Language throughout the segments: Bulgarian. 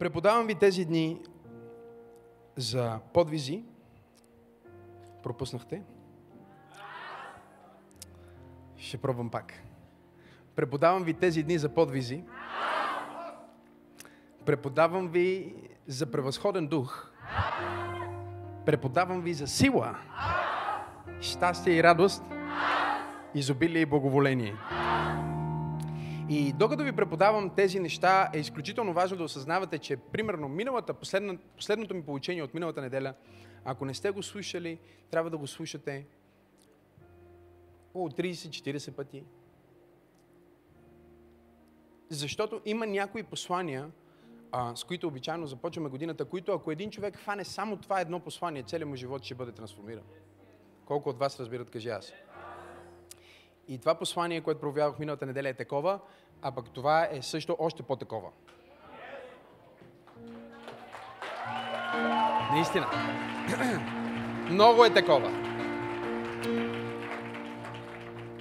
Преподавам ви тези дни за подвизи. Пропуснахте? Ще пробвам пак. Преподавам ви тези дни за подвизи. Преподавам ви за превъзходен дух. Преподавам ви за сила, щастие и радост, изобилие и благоволение. И докато ви преподавам тези неща, е изключително важно да осъзнавате, че примерно миналата, последна, последното ми получение от миналата неделя, ако не сте го слушали, трябва да го слушате около 30-40 пъти. Защото има някои послания, а, с които обичайно започваме годината, които ако един човек хване само това едно послание, целият му живот ще бъде трансформиран. Колко от вас разбират, кажи аз. И това послание, което провявах миналата неделя е такова, а пък това е също още по-такова. Наистина. Много е такова.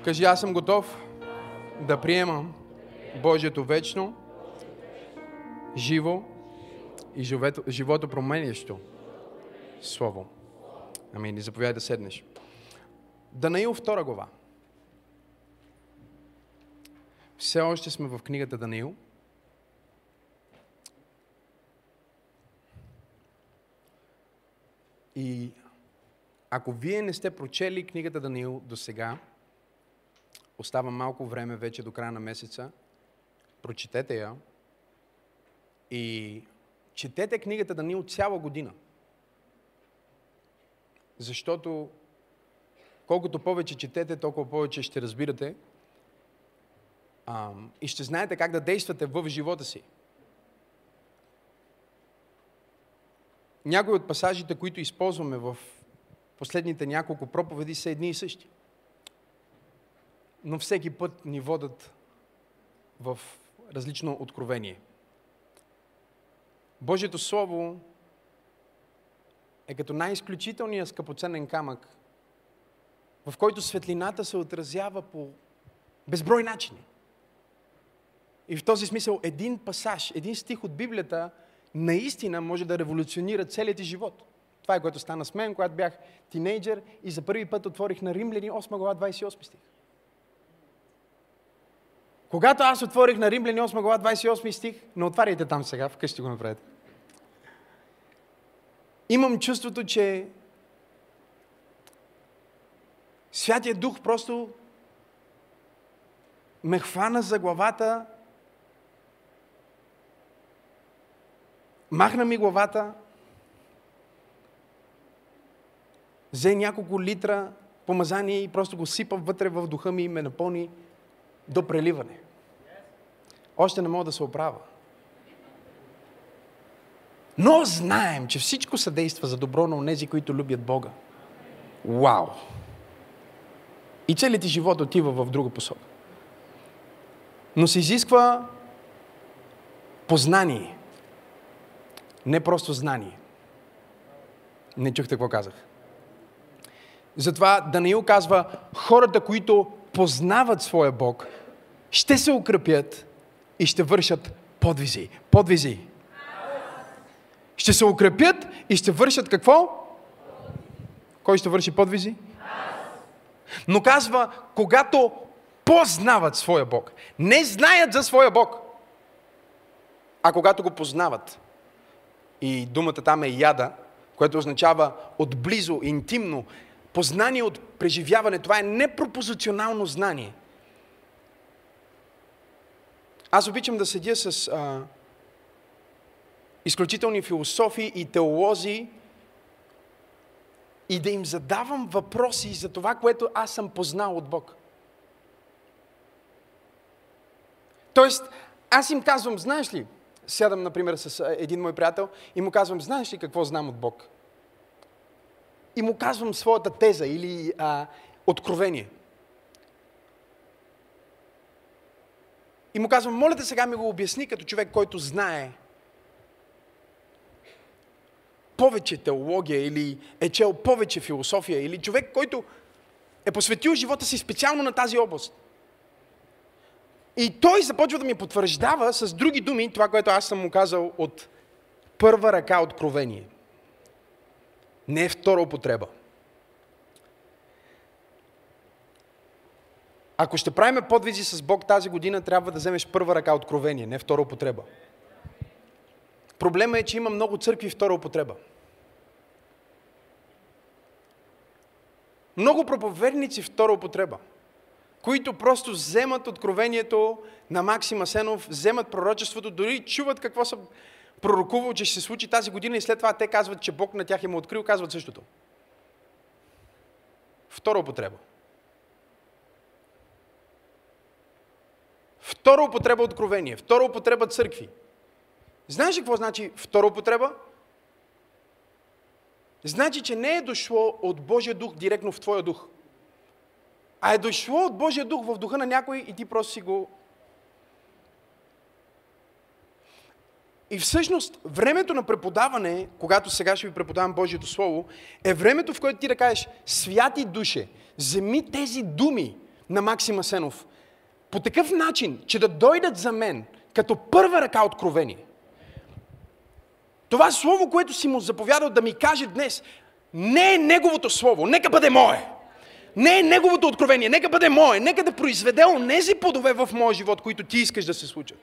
Кажи, аз съм готов да приемам Божието вечно, живо и живото, живото променящо Слово. Амин. И заповядай да седнеш. Данаил втора глава. Все още сме в книгата Даниил. И ако вие не сте прочели книгата Даниил до сега, остава малко време вече до края на месеца, прочетете я и четете книгата Даниил цяла година. Защото колкото повече четете, толкова повече ще разбирате и ще знаете как да действате в живота си. Някои от пасажите, които използваме в последните няколко проповеди, са едни и същи. Но всеки път ни водат в различно откровение. Божието Слово е като най-изключителният скъпоценен камък, в който светлината се отразява по безброй начини. И в този смисъл един пасаж, един стих от Библията наистина може да революционира целият ти живот. Това е което стана с мен, когато бях тинейджър и за първи път отворих на Римляни 8 глава 28 стих. Когато аз отворих на Римляни 8 глава 28 стих, не отваряйте там сега, вкъщи го направете. Имам чувството, че Святия Дух просто ме хвана за главата Махна ми главата, взе няколко литра помазание и просто го сипа вътре в духа ми и ме напълни до преливане. Още не мога да се оправя. Но знаем, че всичко съдейства за добро на онези, които любят Бога. Вау! И целият ти живот отива в друга посока. Но се изисква познание. Не просто знание. Не чухте какво казах. Затова Даниил казва, хората, които познават своя Бог, ще се укрепят и ще вършат подвизи. Подвизи. Ще се укрепят и ще вършат какво? Кой ще върши подвизи? Но казва, когато познават своя Бог. Не знаят за своя Бог, а когато го познават. И думата там е яда, което означава отблизо, интимно. Познание от преживяване. Това е непропозиционално знание. Аз обичам да седя с а, изключителни философи и теолози и да им задавам въпроси за това, което аз съм познал от Бог. Тоест, аз им казвам, знаеш ли, сядам, например, с един мой приятел и му казвам, знаеш ли какво знам от Бог? И му казвам своята теза или а, откровение. И му казвам, моля те сега ми го обясни като човек, който знае повече теология или е чел повече философия или човек, който е посветил живота си специално на тази област. И той започва да ми потвърждава с други думи това, което аз съм му казал от първа ръка откровение. Не е втора употреба. Ако ще правиме подвизи с Бог тази година, трябва да вземеш първа ръка откровение, не втора употреба. Проблема е, че има много църкви втора употреба. Много проповедници втора употреба, които просто вземат откровението на Максим Асенов, вземат пророчеството, дори чуват какво са пророкувал, че ще се случи тази година и след това те казват, че Бог на тях им е открил, казват същото. Втора употреба. Втора употреба откровение. Втора употреба църкви. Знаеш ли какво значи втора употреба? Значи, че не е дошло от Божия дух директно в твоя дух. А е дошло от Божия дух в духа на някой и ти просто си го... И всъщност, времето на преподаване, когато сега ще ви преподавам Божието Слово, е времето, в което ти да кажеш, святи душе, вземи тези думи на Максим Асенов по такъв начин, че да дойдат за мен като първа ръка откровение. Това слово, което си му заповядал да ми каже днес, не е неговото слово, нека бъде мое. Не е неговото откровение, нека бъде мое, нека да произведе онези плодове в моя живот, които ти искаш да се случат.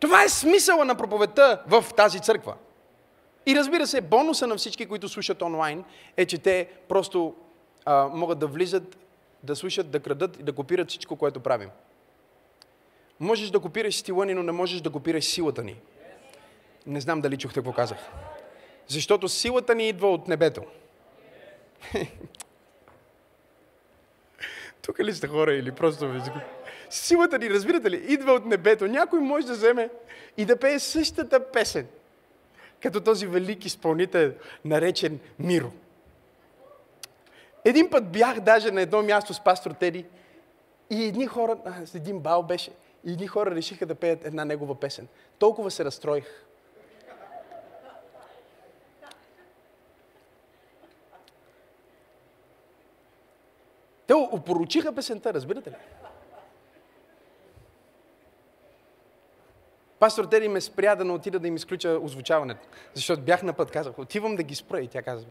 Това е смисъла на проповедта в тази църква. И разбира се, бонуса на всички, които слушат онлайн, е, че те просто а, могат да влизат, да слушат, да крадат и да копират всичко, което правим. Можеш да копираш стила ни, но не можеш да копираш силата ни. Не знам дали чухте какво казах. Защото силата ни идва от небето. Тук ли сте хора или просто... Силата ни, разбирате ли, идва от небето. Някой може да вземе и да пее същата песен, като този велик изпълнител, наречен Миро. Един път бях даже на едно място с пастор Теди и едни хора, с един бал беше, и едни хора решиха да пеят една негова песен. Толкова се разстроих. Те опорочиха песента, разбирате ли? Пастор Тери ме спря да не отида да им изключа озвучаването. Защото бях на път, казах, отивам да ги спра. И тя казва,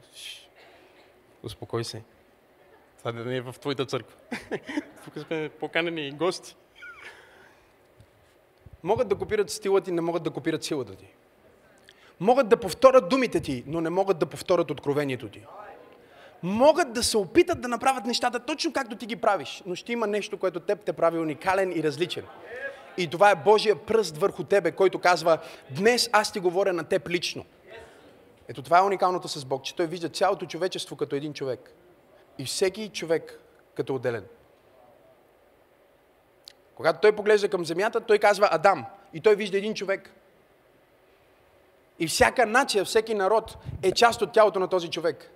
успокой се. Това да не е в твоята църква. Тук сме поканени гости. Могат да копират стила ти, не могат да копират силата ти. Могат да повторят думите ти, но не могат да повторят откровението ти могат да се опитат да направят нещата точно както ти ги правиш, но ще има нещо, което теб те прави уникален и различен. И това е Божия пръст върху тебе, който казва, днес аз ти говоря на теб лично. Ето това е уникалното с Бог, че Той вижда цялото човечество като един човек. И всеки човек като отделен. Когато Той поглежда към земята, Той казва Адам. И Той вижда един човек. И всяка нация, всеки народ е част от тялото на този човек.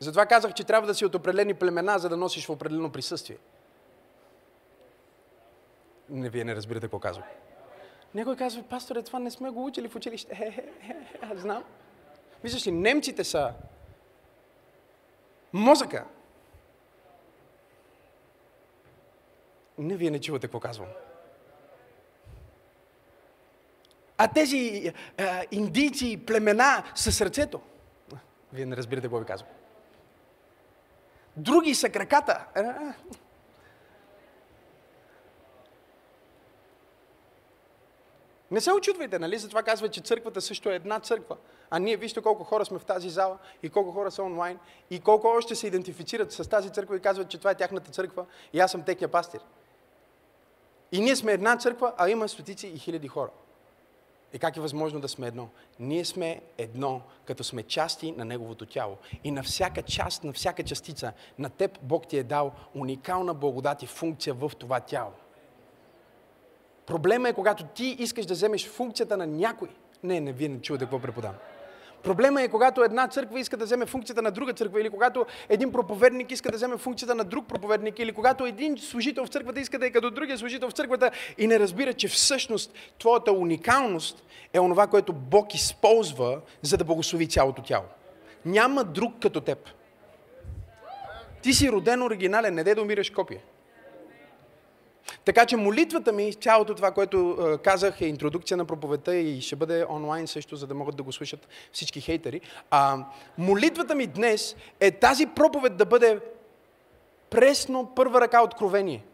Затова казах, че трябва да си от определени племена, за да носиш в определено присъствие. Не, вие не разбирате какво казвам. Някой казва, пасторе, това не сме го учили в училище. Е, е, е, аз знам. Виждаш ли, немците са мозъка. Не, вие не чувате какво казвам. А тези индийци племена са сърцето. Вие не разбирате какво ви казвам други са краката. Не се очудвайте, нали? Затова казва, че църквата също е една църква. А ние вижте колко хора сме в тази зала и колко хора са онлайн и колко още се идентифицират с тази църква и казват, че това е тяхната църква и аз съм техния пастир. И ние сме една църква, а има стотици и хиляди хора. И как е възможно да сме едно? Ние сме едно, като сме части на Неговото тяло. И на всяка част, на всяка частица, на теб Бог ти е дал уникална благодат и функция в това тяло. Проблема е, когато ти искаш да вземеш функцията на някой. Не, не, вие не чувате какво преподавам. Проблема е, когато една църква иска да вземе функцията на друга църква, или когато един проповедник иска да вземе функцията на друг проповедник, или когато един служител в църквата иска да е като другия служител в църквата и не разбира, че всъщност твоята уникалност е онова, което Бог използва, за да благослови цялото тяло. Няма друг като теб. Ти си роден оригинален, не дай да умираш копия. Така че молитвата ми, цялото това, което е, казах, е интродукция на проповедта и ще бъде онлайн също, за да могат да го слушат всички хейтери. А, молитвата ми днес е тази проповед да бъде пресно първа ръка откровение.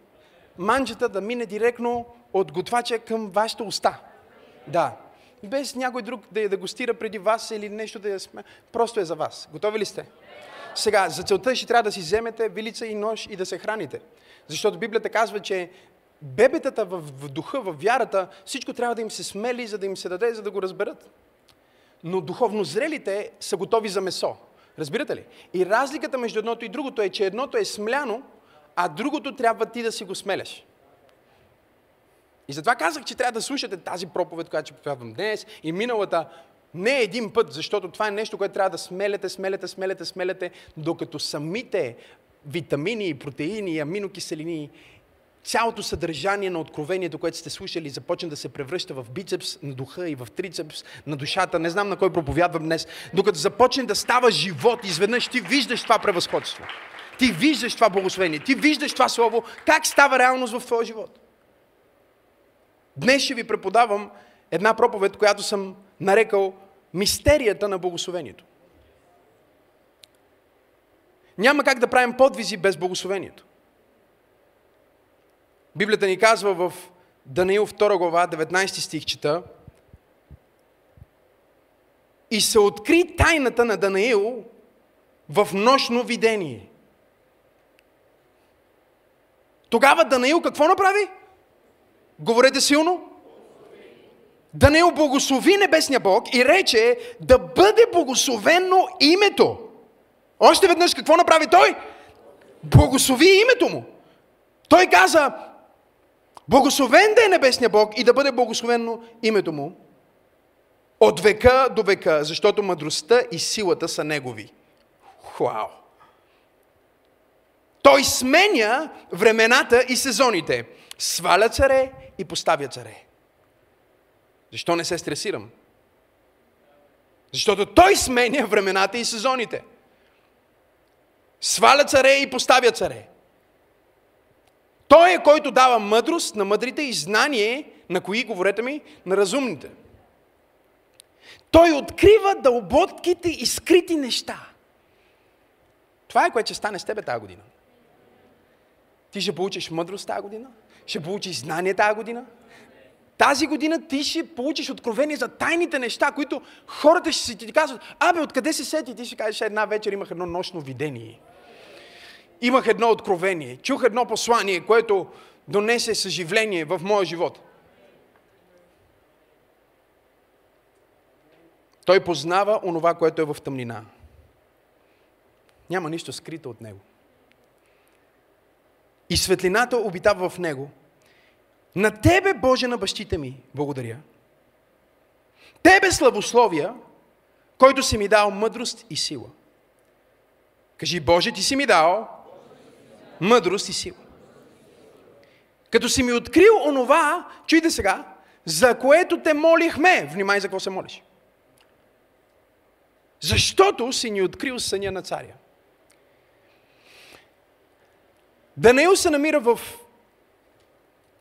Манджата да мине директно от готвача към вашата уста. Да. Без някой друг да я дегустира преди вас или нещо да я сме. Просто е за вас. Готови ли сте? Сега, за целта ще трябва да си вземете вилица и нож и да се храните. Защото Библията казва, че бебетата в, в духа, в вярата, всичко трябва да им се смели, за да им се даде, за да го разберат. Но духовно зрелите са готови за месо. Разбирате ли? И разликата между едното и другото е, че едното е смляно, а другото трябва ти да си го смеляш. И затова казах, че трябва да слушате тази проповед, която ще проповядвам днес и миналата не един път, защото това е нещо, което трябва да смеляте, смеляте, смеляте, смеляте, докато самите витамини, протеини, аминокиселини, цялото съдържание на откровението, което сте слушали, започне да се превръща в бицепс на духа и в трицепс на душата. Не знам на кой проповядвам днес. Докато започне да става живот, изведнъж ти виждаш това превъзходство. Ти виждаш това благословение. Ти виждаш това слово, как става реалност в твоя живот. Днес ще ви преподавам една проповед, която съм нарекал Мистерията на благословението. Няма как да правим подвизи без благословението. Библията ни казва в Даниил 2 глава, 19 стих чета, и се откри тайната на Данаил в нощно видение. Тогава Данаил какво направи? Говорете силно. Данаил благослови небесния Бог и рече да бъде благословено името. Още веднъж какво направи той? Благослови името му. Той каза, благословен да е небесния Бог и да бъде благословено името му от века до века, защото мъдростта и силата са негови. Хуау! Той сменя времената и сезоните. Сваля царе и поставя царе. Защо не се стресирам? Защото той сменя времената и сезоните. Сваля царе и поставя царе. Той е който дава мъдрост на мъдрите и знание на кои, говорете ми, на разумните. Той открива дълботките и скрити неща. Това е което ще стане с тебе тази година. Ти ще получиш мъдрост тази година, ще получиш знание тази година, тази година ти ще получиш откровение за тайните неща, които хората ще си ти казват, абе, откъде се сети? Ти ще кажеш, една вечер имах едно нощно видение. Имах едно откровение. Чух едно послание, което донесе съживление в моя живот. Той познава онова, което е в тъмнина. Няма нищо скрито от него. И светлината обитава в него – на Тебе, Боже на бащите ми, благодаря. Тебе славословия, който си ми дал мъдрост и сила. Кажи, Боже, ти си ми дал мъдрост и сила. Като си ми открил онова, чуйте сега, за което те молихме. Внимай за какво се молиш. Защото си ни открил съня на царя. Данаил се намира в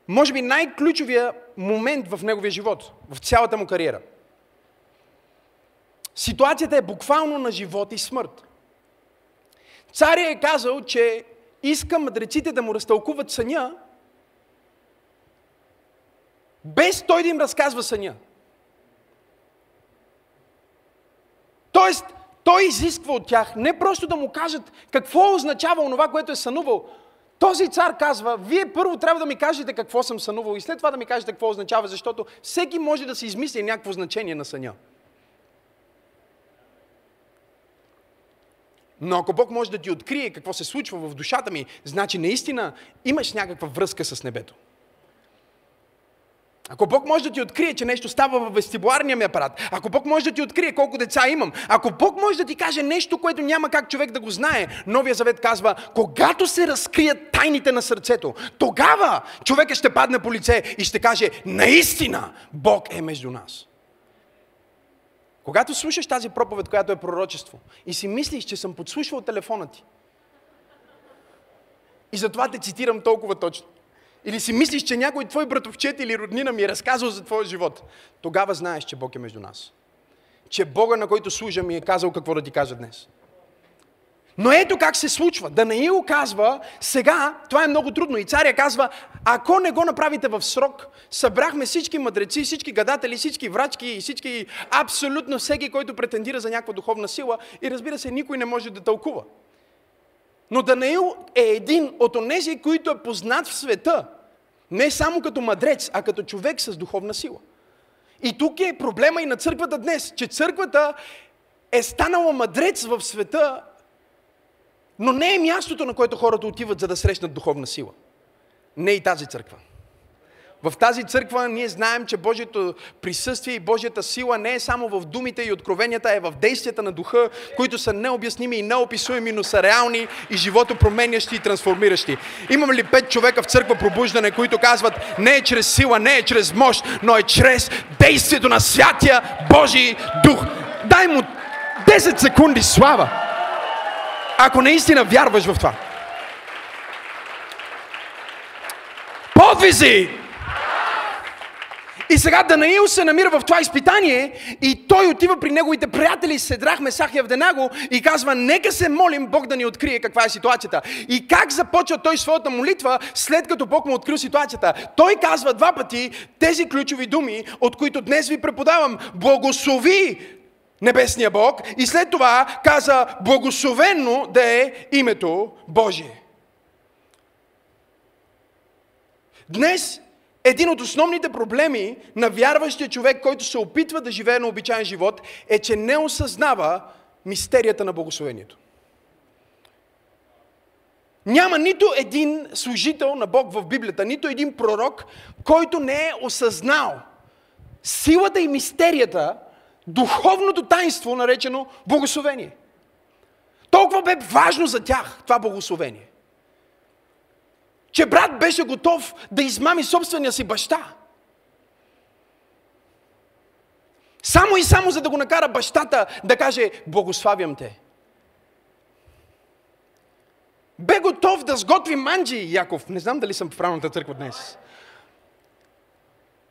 може би най-ключовия момент в неговия живот, в цялата му кариера. Ситуацията е буквално на живот и смърт. Царя е казал, че иска мъдреците да му разтълкуват съня, без той да им разказва съня. Тоест, той изисква от тях не просто да му кажат какво означава онова, което е сънувал, този цар казва, вие първо трябва да ми кажете какво съм сънувал и след това да ми кажете какво означава, защото всеки може да се измисли някакво значение на съня. Но ако Бог може да ти открие какво се случва в душата ми, значи наистина имаш някаква връзка с небето. Ако Бог може да ти открие, че нещо става в вестибуларния ми апарат, ако Бог може да ти открие колко деца имам, ако Бог може да ти каже нещо, което няма как човек да го знае, Новия завет казва, когато се разкрият тайните на сърцето, тогава човека ще падне по лице и ще каже, наистина Бог е между нас. Когато слушаш тази проповед, която е пророчество, и си мислиш, че съм подслушвал телефона ти, и затова те цитирам толкова точно, или си мислиш, че някой твой братовчет или роднина ми е разказал за твоя живот, тогава знаеш, че Бог е между нас. Че Бога, на който служа, ми е казал какво да ти кажа днес. Но ето как се случва. Данаил казва, сега, това е много трудно. И царя казва, ако не го направите в срок, събрахме всички мъдреци, всички гадатели, всички врачки и всички, абсолютно всеки, който претендира за някаква духовна сила. И разбира се, никой не може да тълкува. Но Данаил е един от онези, които е познат в света. Не само като мъдрец, а като човек с духовна сила. И тук е проблема и на църквата днес, че църквата е станала мъдрец в света но не е мястото, на което хората отиват, за да срещнат духовна сила. Не и тази църква. В тази църква ние знаем, че Божието присъствие и Божията сила не е само в думите и откровенията, а е в действията на духа, които са необясними и неописуеми, но са реални и живото променящи и трансформиращи. Имам ли пет човека в църква пробуждане, които казват не е чрез сила, не е чрез мощ, но е чрез действието на святия Божий дух. Дай му 10 секунди слава! Ако наистина вярваш в това. Подвизи! И сега Данаил се намира в това изпитание и той отива при неговите приятели Седрах, Месах и Авденаго и казва, нека се молим Бог да ни открие каква е ситуацията. И как започва той своята молитва, след като Бог му открил ситуацията? Той казва два пъти тези ключови думи, от които днес ви преподавам. Благослови небесния Бог и след това каза благословено да е името Божие. Днес един от основните проблеми на вярващия човек, който се опитва да живее на обичайен живот, е, че не осъзнава мистерията на благословението. Няма нито един служител на Бог в Библията, нито един пророк, който не е осъзнал силата и мистерията духовното таинство, наречено благословение. Толкова бе важно за тях това благословение. Че брат беше готов да измами собствения си баща. Само и само за да го накара бащата да каже благославям те. Бе готов да сготви манджи, Яков. Не знам дали съм в правилната църква днес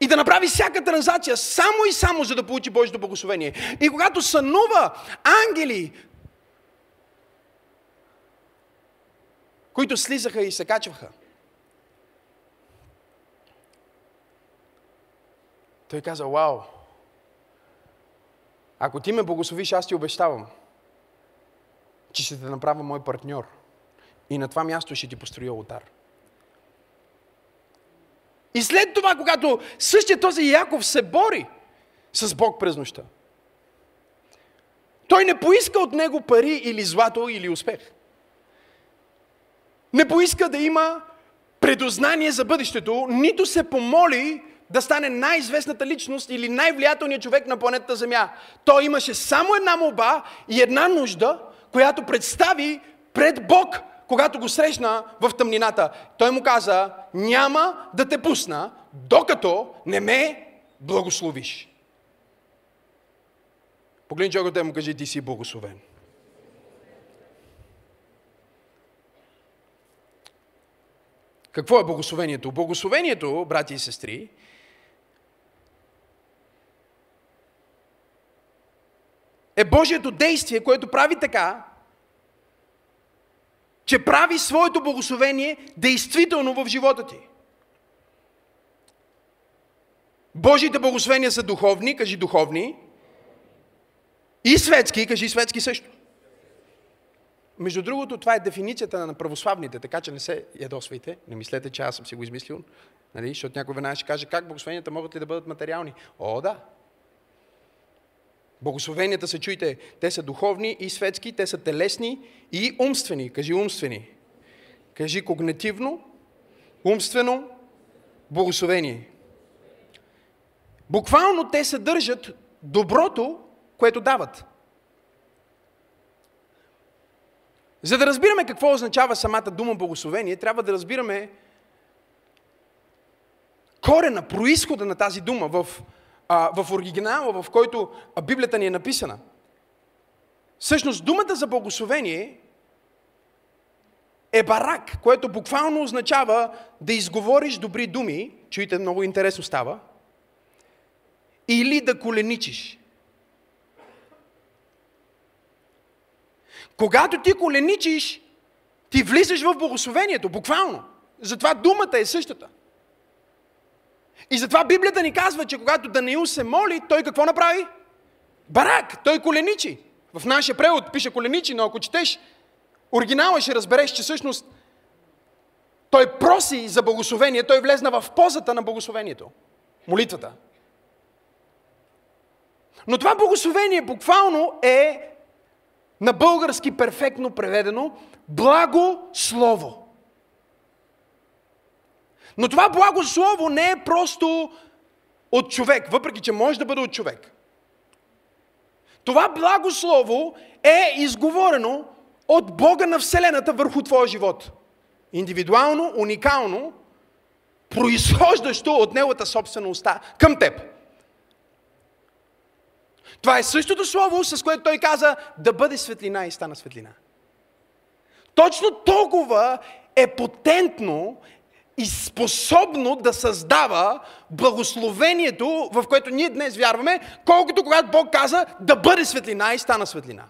и да направи всяка транзакция само и само за да получи Божието благословение. И когато сънува ангели, които слизаха и се качваха, той каза, вау, ако ти ме благословиш, аз ти обещавам, че ще те направя мой партньор. И на това място ще ти построя алтар. И след това, когато същия този Яков се бори с Бог през нощта, той не поиска от него пари или злато или успех. Не поиска да има предознание за бъдещето, нито се помоли да стане най-известната личност или най-влиятелният човек на планетата Земя. Той имаше само една молба и една нужда, която представи пред Бог когато го срещна в тъмнината, той му каза, няма да те пусна, докато не ме благословиш. Погледни човекът и му кажи, ти си благословен. Какво е благословението? Благословението, брати и сестри, е Божието действие, което прави така, че прави своето благословение действително в живота ти. Божиите благословения са духовни, кажи духовни, и светски, кажи светски също. Между другото, това е дефиницията на православните, така че не се ядосвайте. Не мислете, че аз съм си го измислил. Нали? Защото някой веднага ще каже, как благословенията могат ли да бъдат материални? О, да. Благословенията се чуйте, те са духовни и светски, те са телесни и умствени. Кажи умствени. Кажи когнитивно, умствено, благословение. Буквално те съдържат доброто, което дават. За да разбираме какво означава самата дума благословение, трябва да разбираме корена, происхода на тази дума в а, в оригинала, в който Библията ни е написана. Всъщност, думата за благословение е барак, което буквално означава да изговориш добри думи, чуйте, много интересно става, или да коленичиш. Когато ти коленичиш, ти влизаш в благословението, буквално. Затова думата е същата. И затова Библията ни казва, че когато Даниил се моли, той какво направи? Барак, той коленичи. В нашия превод пише коленичи, но ако четеш оригинала ще разбереш, че всъщност той проси за благословение, той влезна в позата на благословението. Молитвата. Но това благословение буквално е на български перфектно преведено благо слово. Но това благо слово не е просто от човек, въпреки че може да бъде от човек. Това благо слово е изговорено от Бога на Вселената върху твоя живот. Индивидуално, уникално, произхождащо от Неговата собствена уста към теб. Това е същото слово, с което той каза да бъде светлина и стана светлина. Точно толкова е потентно и способно да създава благословението, в което ние днес вярваме, колкото когато Бог каза да бъде светлина и стана светлина.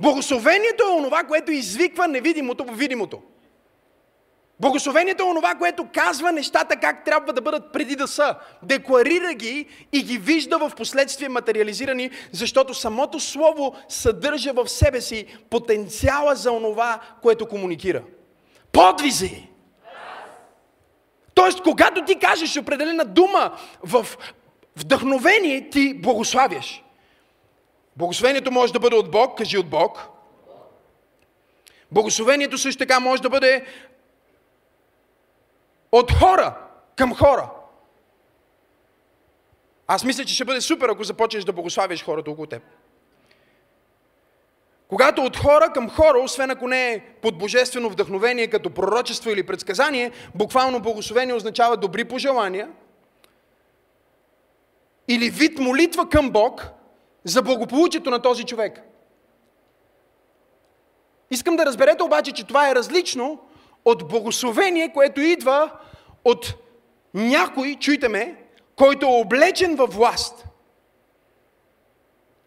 Благословението е онова, което извиква невидимото в видимото. Благословението е онова, което казва нещата как трябва да бъдат преди да са. Декларира ги и ги вижда в последствие материализирани, защото самото Слово съдържа в себе си потенциала за онова, което комуникира. Подвизи! Тоест, когато ти кажеш определена дума в вдъхновение, ти благославяш. Благословението може да бъде от Бог, кажи от Бог. Благословението също така може да бъде от хора към хора. Аз мисля, че ще бъде супер, ако започнеш да благославяш хората около теб. Когато от хора към хора, освен ако не е под божествено вдъхновение, като пророчество или предсказание, буквално благословение означава добри пожелания или вид молитва към Бог за благополучието на този човек. Искам да разберете обаче, че това е различно от благословение, което идва от някой, чуйте ме, който е облечен във власт.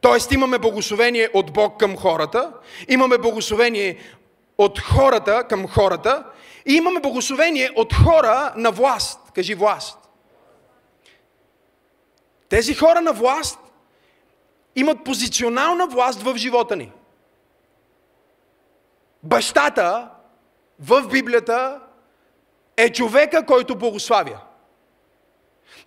Тоест имаме благословение от Бог към хората, имаме благословение от хората към хората и имаме благословение от хора на власт. Кажи власт. Тези хора на власт имат позиционална власт в живота ни. Бащата в Библията е човека, който благославя.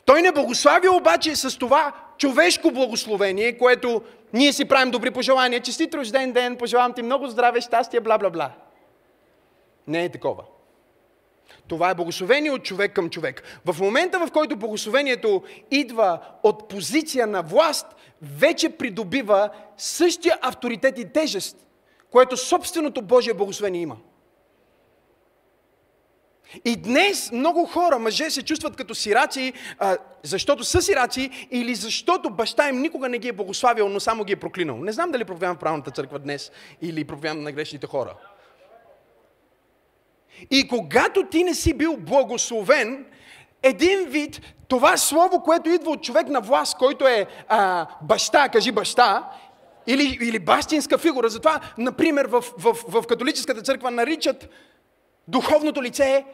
Той не благославя обаче с това човешко благословение, което ние си правим добри пожелания. Честит рожден ден, пожелавам ти много здраве, щастие, бла, бла, бла. Не е такова. Това е благословение от човек към човек. В момента, в който благословението идва от позиция на власт, вече придобива същия авторитет и тежест, което собственото Божие благословение има. И днес много хора, мъже, се чувстват като сираци, защото са сираци или защото баща им никога не ги е благославил, но само ги е проклинал. Не знам дали проповядвам в правилната църква днес или проповядвам на грешните хора. И когато ти не си бил благословен, един вид, това слово, което идва от човек на власт, който е а, баща, кажи баща, или, или бащинска фигура. Затова, например, в, в, в католическата църква наричат духовното лице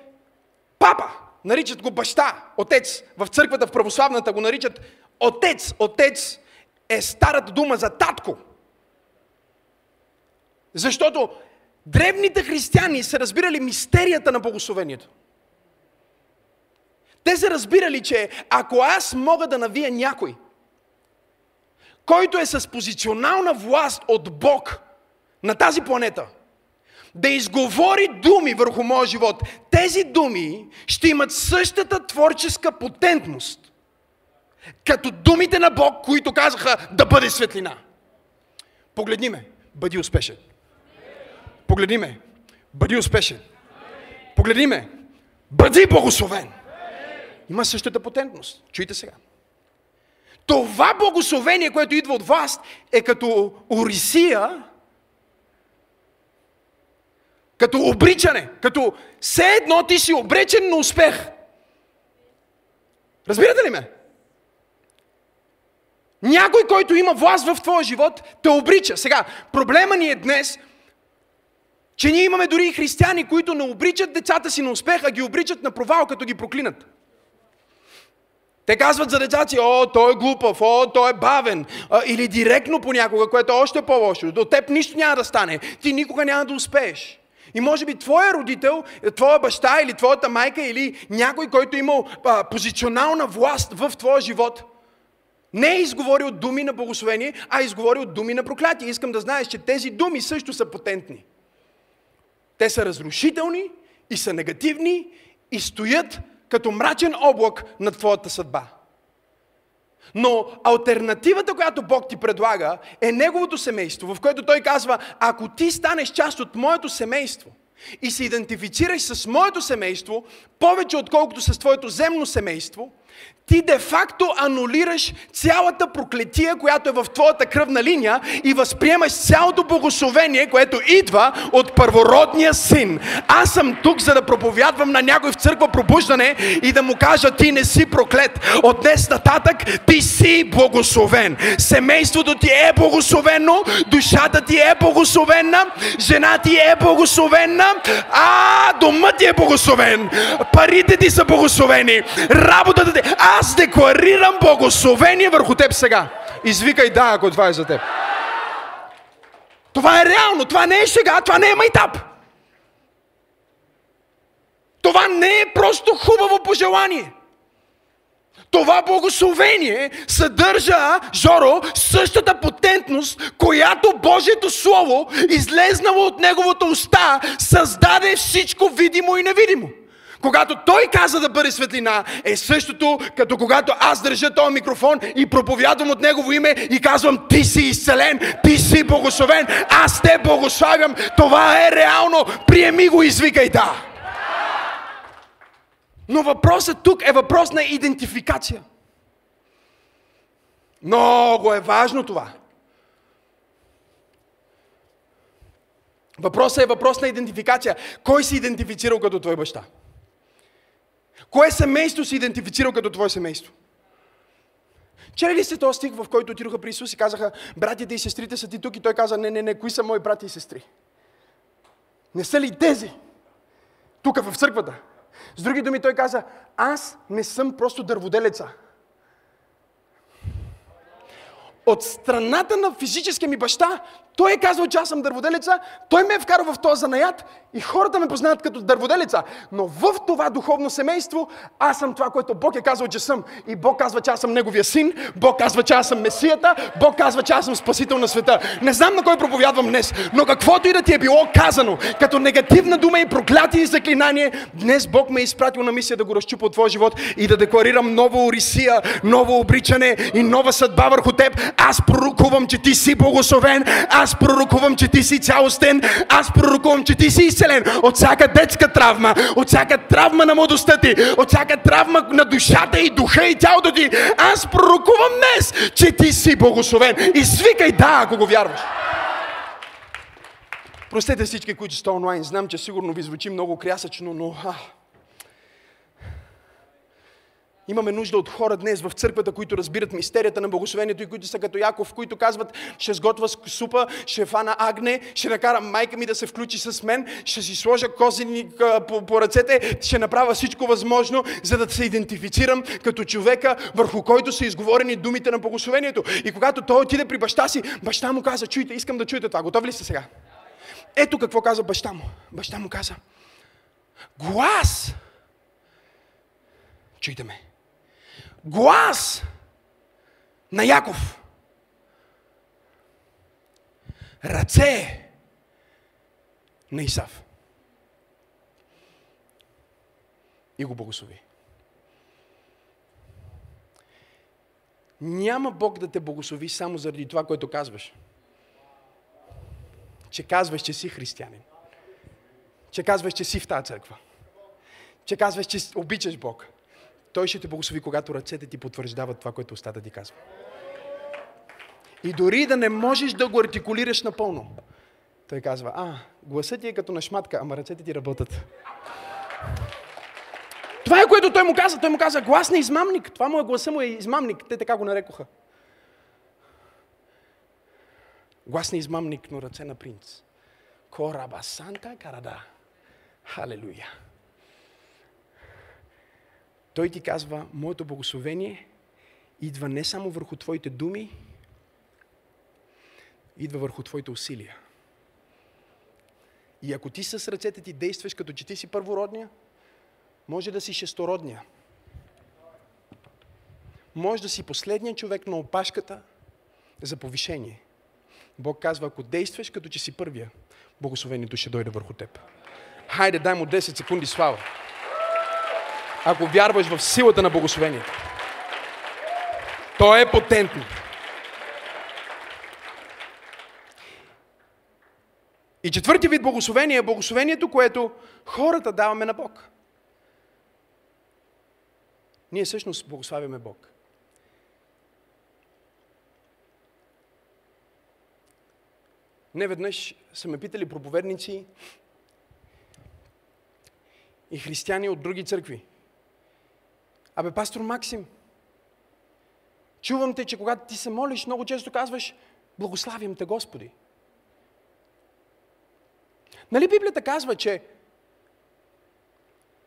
папа. Наричат го баща, отец. В църквата, в православната го наричат отец. Отец е старата дума за татко. Защото древните християни са разбирали мистерията на благословението. Те са разбирали, че ако аз мога да навия някой, който е с позиционална власт от Бог на тази планета – да изговори думи върху моя живот, тези думи ще имат същата творческа потентност, като думите на Бог, които казаха да бъде светлина. Погледни ме, бъди успешен. Погледни ме, бъди успешен. Погледни ме, бъди благословен. Има същата потентност. Чуйте сега. Това благословение, което идва от вас, е като Орисия, Като обричане. Като все едно ти си обречен на успех. Разбирате ли ме? Някой, който има власт в твоя живот, те обрича. Сега, проблема ни е днес, че ние имаме дори и християни, които не обричат децата си на успех, а ги обричат на провал, като ги проклинат. Те казват за децата си, о, той е глупав, о, той е бавен. А, или директно понякога, което е още по-лошо. До теб нищо няма да стане. Ти никога няма да успееш. И може би твоя родител, твоя баща или твоята майка или някой, който е имал позиционална власт в твоя живот, не е изговорил думи на благословение, а е изговорил думи на проклятие. Искам да знаеш, че тези думи също са потентни. Те са разрушителни и са негативни и стоят като мрачен облак на твоята съдба. Но альтернативата, която Бог ти предлага, е Неговото семейство, в което Той казва, ако ти станеш част от моето семейство и се идентифицираш с моето семейство, повече отколкото с твоето земно семейство – ти де-факто анулираш цялата проклетия, която е в твоята кръвна линия и възприемаш цялото благословение, което идва от първородния син. Аз съм тук, за да проповядвам на някой в църква пробуждане и да му кажа, ти не си проклет. От днес нататък ти си благословен. Семейството ти е благословено, душата ти е благословена, жена ти е благословена, а дома ти е благословен, парите ти са благословени, работата ти аз декларирам благословение върху теб сега. Извикай да, ако това е за теб. Това е реално, това не е шега, това не е майтап. Това не е просто хубаво пожелание. Това благословение съдържа, Жоро, същата потентност, която Божието Слово, излезнало от Неговата уста, създаде всичко видимо и невидимо. Когато той каза да бъде светлина, е същото, като когато аз държа този микрофон и проповядвам от негово име и казвам, ти си изцелен, ти си благословен, аз те благославям. Това е реално. Приеми го, извикай да. Но въпросът тук е въпрос на идентификация. Много е важно това. Въпросът е въпрос на идентификация. Кой си идентифицирал като твой баща? Кое семейство си идентифицирал като твое семейство? Чели ли сте този стих, в който отидоха при Исус и казаха, братите и сестрите са ти тук и той каза, не, не, не, кои са мои брати и сестри? Не са ли тези? Тук в църквата. С други думи той каза, аз не съм просто дърводелеца. От страната на физическия ми баща, той е казал, че аз съм дърводелица, той ме е вкарал в този занаят и хората ме познават като дърводелица. Но в това духовно семейство аз съм това, което Бог е казал, че съм. И Бог казва, че аз съм Неговия син, Бог казва, че аз съм Месията, Бог казва, че аз съм Спасител на света. Не знам на кой проповядвам днес, но каквото и да ти е било казано, като негативна дума и проклятие и заклинание, днес Бог ме е изпратил на мисия да го разчупа от твоя живот и да декларирам нова орисия, ново обричане и нова съдба върху теб. Аз пророкувам, че ти си благословен, аз пророкувам, че ти си цялостен. Аз пророкувам, че ти си изцелен от всяка детска травма, от всяка травма на младостта ти, от всяка травма на душата и духа и тялото ти. Аз пророкувам днес, че ти си благословен. И свикай да, ако го вярваш. Простете всички, които сте онлайн. Знам, че сигурно ви звучи много крясъчно, но... А, Имаме нужда от хора днес в църквата, които разбират мистерията на благословението и които са като Яков, които казват, ще сготвя супа, ще фана агне, ще накара майка ми да се включи с мен, ще си сложа козени по, по ръцете, ще направя всичко възможно, за да се идентифицирам като човека, върху който са изговорени думите на благословението. И когато той отиде при баща си, баща му каза, чуйте, искам да чуете това. Готови ли сте сега? Ето какво каза баща му. Баща му каза, глас! Чуйте ме глас на Яков. Ръце на Исав. И го благослови. Няма Бог да те благослови само заради това, което казваш. Че казваш, че си християнин. Че казваш, че си в тази църква. Че казваш, че обичаш Бог. Той ще те благослови, когато ръцете ти потвърждават това, което устата ти казва. И дори да не можеш да го артикулираш напълно, Той казва, а, гласът ти е като на шматка, ама ръцете ти работят. Това е което той му каза. Той му каза, глас на измамник. Това му е гласа му е измамник. Те така го нарекоха. Глас на измамник, но ръце на принц. Кораба Санта Карада. Халелуя. Той ти казва, моето благословение идва не само върху твоите думи, идва върху твоите усилия. И ако ти с ръцете ти действаш като че ти си първородния, може да си шестородния. Може да си последният човек на опашката за повишение. Бог казва, ако действаш като че си първия, благословението ще дойде върху теб. Хайде, дай му 10 секунди слава. Ако вярваш в силата на благословението. То е потентно. И четвърти вид благословение е благословението, което хората даваме на Бог. Ние всъщност благославяме Бог. Не веднъж са ме питали проповедници и християни от други църкви. Абе, пастор Максим, чувам те, че когато ти се молиш, много често казваш, благославям те, Господи. Нали Библията казва, че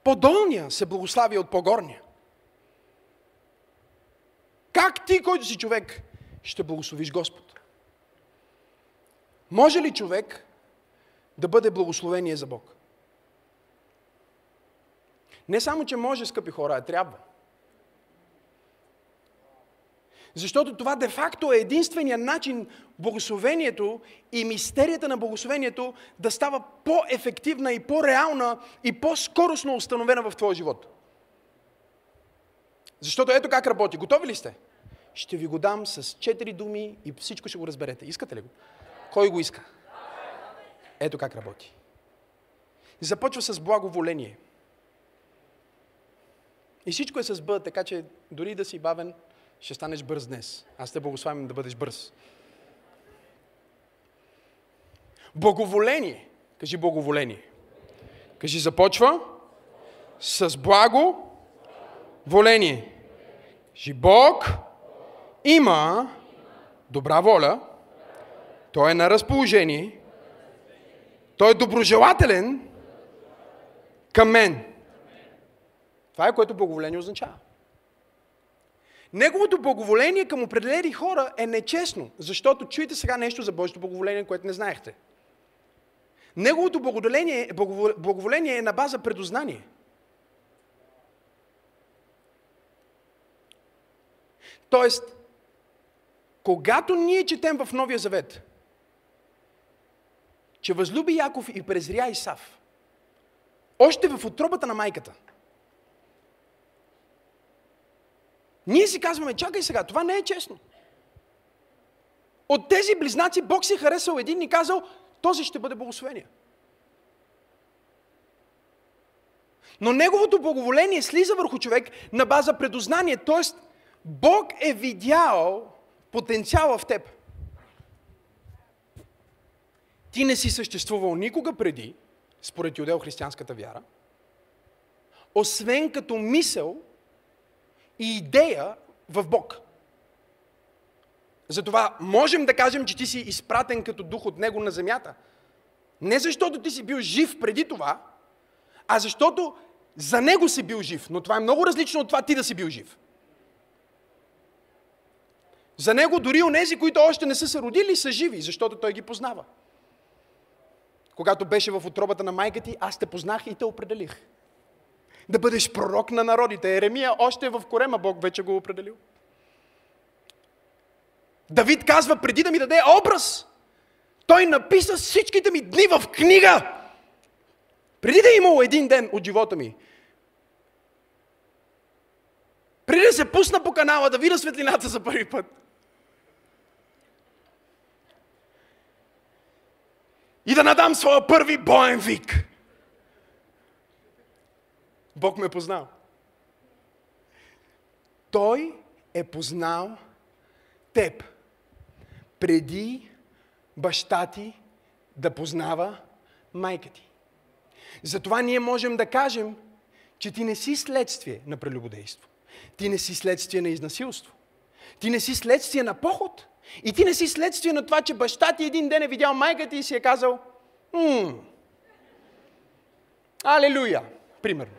по-долния се благославя от по-горния? Как ти, който си човек, ще благословиш Господ? Може ли човек да бъде благословение за Бог? Не само, че може, скъпи хора, а трябва. Защото това де-факто е единствения начин благословението и мистерията на благословението да става по-ефективна и по-реална и по-скоростно установена в твоя живот. Защото ето как работи. Готови ли сте? Ще ви го дам с четири думи и всичко ще го разберете. Искате ли го? Кой го иска? Ето как работи. Започва с благоволение. И всичко е с Б, така че дори да си бавен, ще станеш бърз днес. Аз те благославям да бъдеш бърз. Благоволение. Кажи благоволение. Кажи започва с благо воление. Кажи Бог има добра воля, той е на разположение, той е доброжелателен към мен. Това е което благоволение означава. Неговото благоволение към определени хора е нечестно, защото чуете сега нещо за Божието благоволение, което не знаехте. Неговото благоволение, благоволение е на база предознание. Тоест, когато ние четем в Новия Завет, че възлюби Яков и презря Исав, още в отробата на майката – Ние си казваме, чакай сега, това не е честно. От тези близнаци Бог си е харесал един и казал, този ще бъде благословение. Но неговото благоволение слиза върху човек на база предознание, т.е. Бог е видял потенциала в теб. Ти не си съществувал никога преди, според юдео-християнската вяра, освен като мисъл и идея в Бог. Затова можем да кажем, че ти си изпратен като дух от Него на земята. Не защото ти си бил жив преди това, а защото за Него си бил жив. Но това е много различно от това ти да си бил жив. За Него дори онези, които още не са се родили, са живи, защото Той ги познава. Когато беше в отробата на майка ти, аз те познах и те определих да бъдеш пророк на народите. Еремия още е в корема, Бог вече го определил. Давид казва, преди да ми даде образ, той написа всичките ми дни в книга. Преди да е имало един ден от живота ми. Преди да се пусна по канала да видя светлината за първи път. И да надам своя първи боен вик. Бог ме е познал. Той е познал теб преди баща ти да познава майка ти. Затова ние можем да кажем, че ти не си следствие на прелюбодейство. Ти не си следствие на изнасилство. Ти не си следствие на поход. И ти не си следствие на това, че баща ти един ден е видял майка ти и си е казал, алелуя, примерно.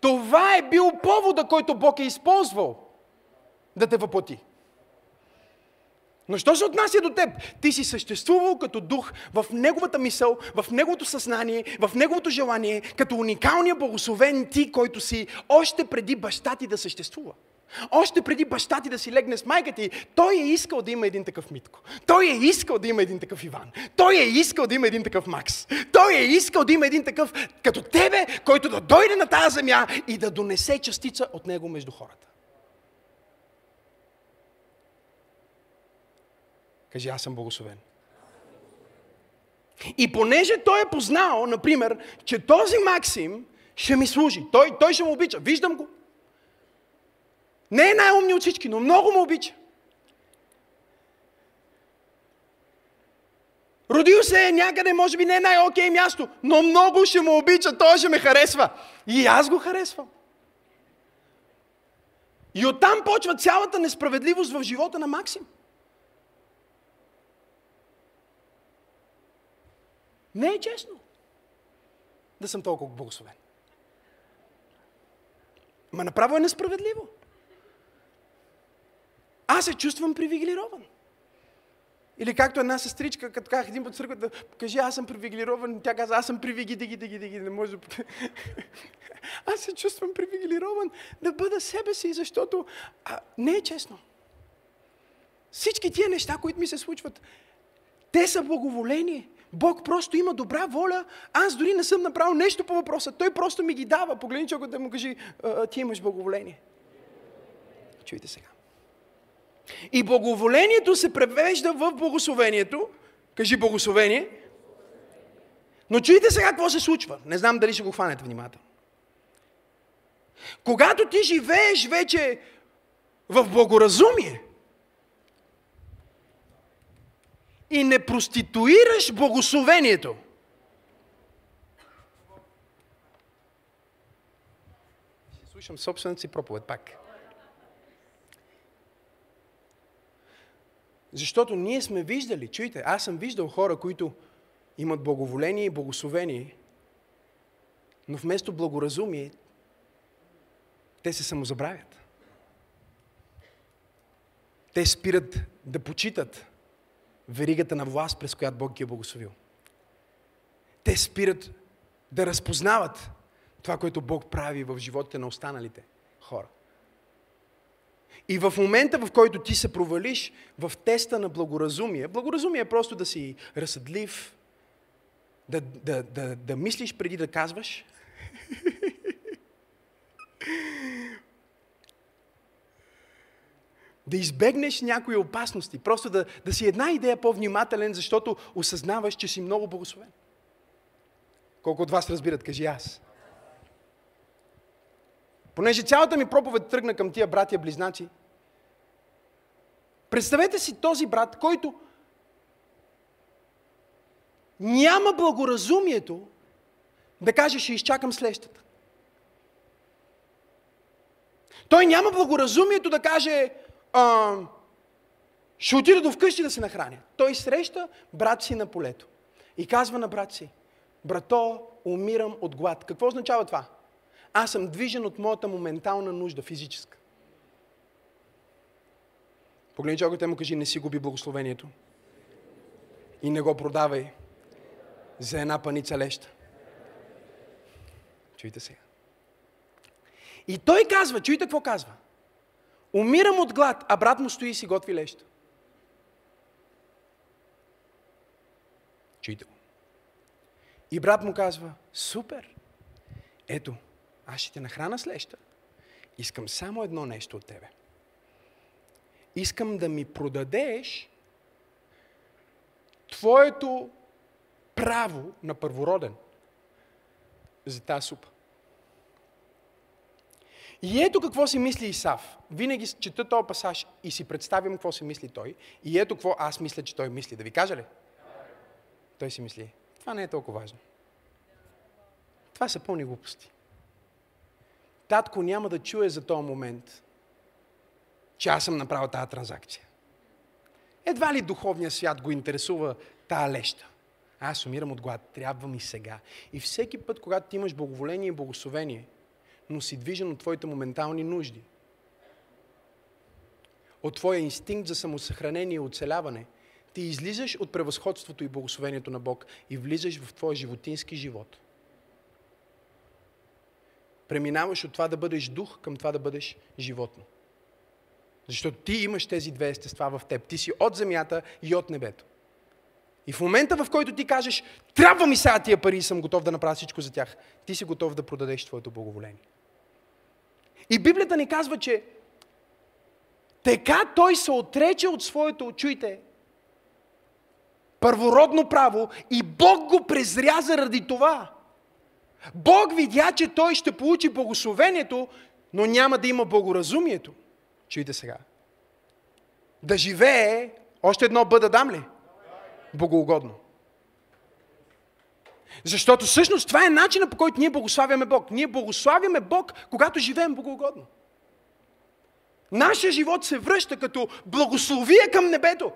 Това е бил повода, който Бог е използвал да те въплати. Но що се отнася до теб? Ти си съществувал като дух в неговата мисъл, в неговото съзнание, в неговото желание, като уникалния благословен ти, който си още преди баща ти да съществува. Още преди баща ти да си легне с майка ти, той е искал да има един такъв Митко. Той е искал да има един такъв Иван. Той е искал да има един такъв Макс. Той е искал да има един такъв като тебе, който да дойде на тази земя и да донесе частица от него между хората. Кажи, аз съм благословен. И понеже той е познал, например, че този Максим ще ми служи, той, той ще му обича, виждам го. Не е най-умни от всички, но много му обича. Родил се е някъде, може би не е най-окей място, но много ще му обича, той ще ме харесва. И аз го харесвам. И оттам почва цялата несправедливост в живота на Максим. Не е честно да съм толкова благословен. Ма направо е несправедливо. Аз се чувствам привилегирован. Или както една сестричка, като казах един път църквата, кажи, аз съм привилегирован, тя каза, аз съм привиги, диги, диги, диги, не може да... аз се чувствам привилегирован да бъда себе си, защото а, не е честно. Всички тия неща, които ми се случват, те са благоволение. Бог просто има добра воля. Аз дори не съм направил нещо по въпроса. Той просто ми ги дава. Погледни човекът да му кажи, ти имаш благоволение. Чуйте сега. И благоволението се превежда в благословението. Кажи благословение. Но чуйте сега какво се случва. Не знам дали ще го хванете внимателно. Когато ти живееш вече в благоразумие, и не проституираш благословението. Слушам собствената си проповед пак. Защото ние сме виждали, чуйте, аз съм виждал хора, които имат благоволение и благословение, но вместо благоразумие, те се самозабравят. Те спират да почитат веригата на власт, през която Бог ги е благословил. Те спират да разпознават това, което Бог прави в животите на останалите хора. И в момента, в който ти се провалиш в теста на благоразумие, благоразумие е просто да си разсъдлив, да, да, да, да мислиш преди да казваш. да избегнеш някои опасности, просто да, да си една идея по-внимателен, защото осъзнаваш, че си много благословен. Колко от вас разбират, кажи аз. Понеже цялата ми проповед тръгна към тия братя близнаци, представете си този брат, който няма благоразумието да каже, ще изчакам следващата. Той няма благоразумието да каже, а, ще отида до вкъщи да се нахраня. Той среща брат си на полето и казва на брат си, брато, умирам от глад. Какво означава това? Аз съм движен от моята моментална нужда, физическа. Погледни човекът му кажи, не си губи благословението. И не го продавай за една паница леща. Чуйте сега. И той казва, чуйте какво казва. Умирам от глад, а брат му стои и си готви леща. Чуйте го. И брат му казва, супер, ето, аз ще те нахрана с леща. Искам само едно нещо от тебе. Искам да ми продадеш твоето право на първороден за тази супа. И ето какво си мисли Исав. Винаги чета този пасаж и си представям какво си мисли той. И ето какво аз мисля, че той мисли. Да ви кажа ли? Той си мисли, това не е толкова важно. Това са пълни глупости. Татко няма да чуе за този момент, че аз съм направил тази транзакция. Едва ли духовният свят го интересува тази леща. Аз умирам от глад, трябва ми сега. И всеки път, когато ти имаш благоволение и благословение, но си движен от твоите моментални нужди, от твоя инстинкт за самосъхранение и оцеляване, ти излизаш от превъзходството и благословението на Бог и влизаш в твоя животински живот. Преминаваш от това да бъдеш дух към това да бъдеш животно. Защото ти имаш тези две естества в теб. Ти си от земята и от небето. И в момента, в който ти кажеш, трябва ми сега тия пари и съм готов да направя всичко за тях, ти си готов да продадеш твоето благоволение. И Библията ни казва, че така той се отрече от своето, чуйте, първородно право и Бог го презря заради това. Бог видя, че той ще получи благословението, но няма да има благоразумието. Чуйте сега. Да живее, още едно бъда дам ли? Богоугодно. Защото всъщност това е начинът по който ние благославяме Бог. Ние благославяме Бог, когато живеем богоугодно. Нашия живот се връща като благословие към небето.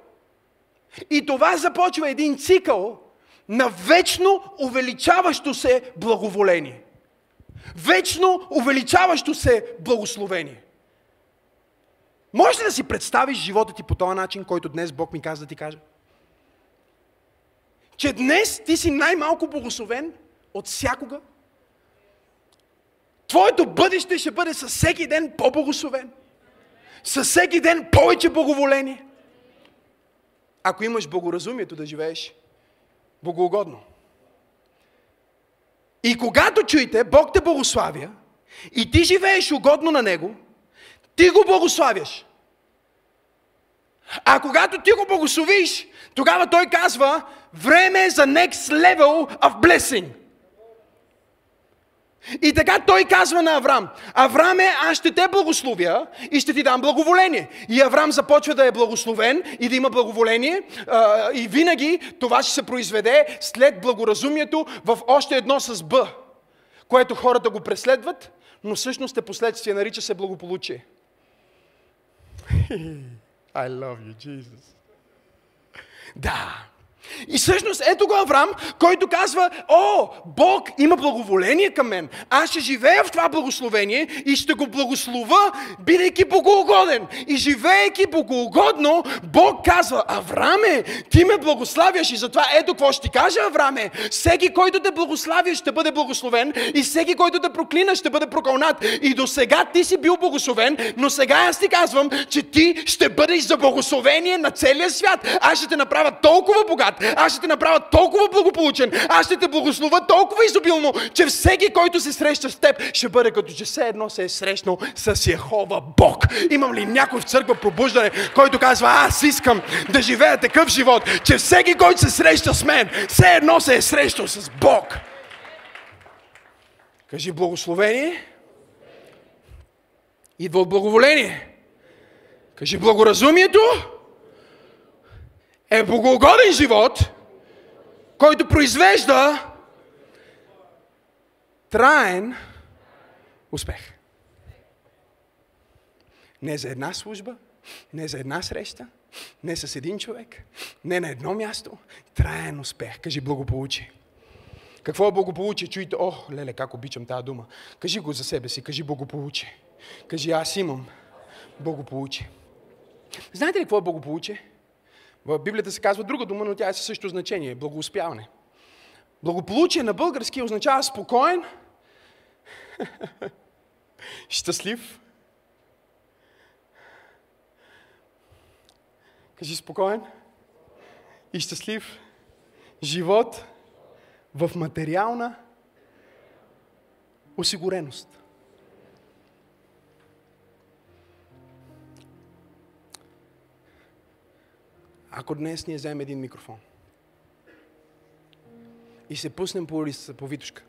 И това започва един цикъл на вечно увеличаващо се благоволение. Вечно увеличаващо се благословение. Може ли да си представиш живота ти по този начин, който днес Бог ми каза да ти кажа? Че днес ти си най-малко благословен от всякога? Твоето бъдеще ще бъде със всеки ден по-благословен. Със всеки ден повече благоволение. Ако имаш благоразумието да живееш богоугодно. И когато чуете, Бог те благославя и ти живееш угодно на Него, ти го благославяш. А когато ти го благословиш, тогава той казва, време е за next level of blessing. И така той казва на Авраам, Авраме, аз ще те благословя и ще ти дам благоволение. И Авраам започва да е благословен и да има благоволение и винаги това ще се произведе след благоразумието в още едно с Б, което хората го преследват, но всъщност е последствие, нарича се благополучие. I love you, Jesus. Да. И всъщност ето го Авраам, който казва, о, Бог има благоволение към мен. Аз ще живея в това благословение и ще го благослова, бидейки богоугоден. И живеейки богоугодно, Бог казва, Авраме, ти ме благославяш и затова ето какво ще ти кажа, Авраме. Всеки, който те благославя, ще бъде благословен и всеки, който те проклина, ще бъде прокълнат. И до сега ти си бил благословен, но сега аз ти казвам, че ти ще бъдеш за благословение на целия свят. Аз ще те направя толкова богат, аз ще те направя толкова благополучен, аз ще те благослова толкова изобилно, че всеки, който се среща с теб, ще бъде като че все едно се е срещнал с Яхова Бог. Имам ли някой в църква пробуждане, който казва, аз искам да живея такъв живот, че всеки, който се среща с мен, все едно се е срещал с Бог. Кажи благословение. Идва от благоволение. Кажи благоразумието е богоугоден живот, който произвежда траен успех. Не за една служба, не за една среща, не с един човек, не на едно място. Траен успех. Кажи благополучие. Какво е благополучие? Чуйте, о, леле, как обичам тази дума. Кажи го за себе си, кажи благополучие. Кажи, аз имам благополучие. Знаете ли какво е благополучие? В Библията се казва друга дума, но тя е със същото значение. Благоуспяване. Благополучие на български означава спокоен, щастлив. Кажи спокоен и щастлив живот в материална осигуреност. Ако днес ние вземем един микрофон и се пуснем по улицата, по Витушка,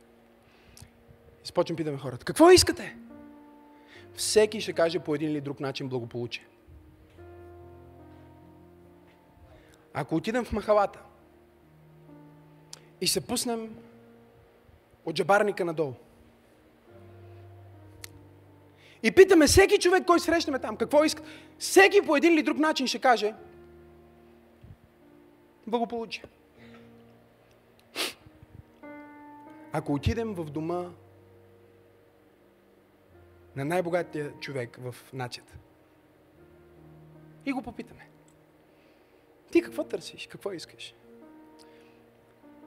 и започнем питаме хората, какво искате? всеки ще каже по един или друг начин благополучие. Ако отидем в махалата и се пуснем от джабарника надолу и питаме всеки човек, който срещаме там, какво иска, всеки по един или друг начин ще каже благополучие. Ако отидем в дома на най-богатия човек в нацията и го попитаме, ти какво търсиш? Какво искаш?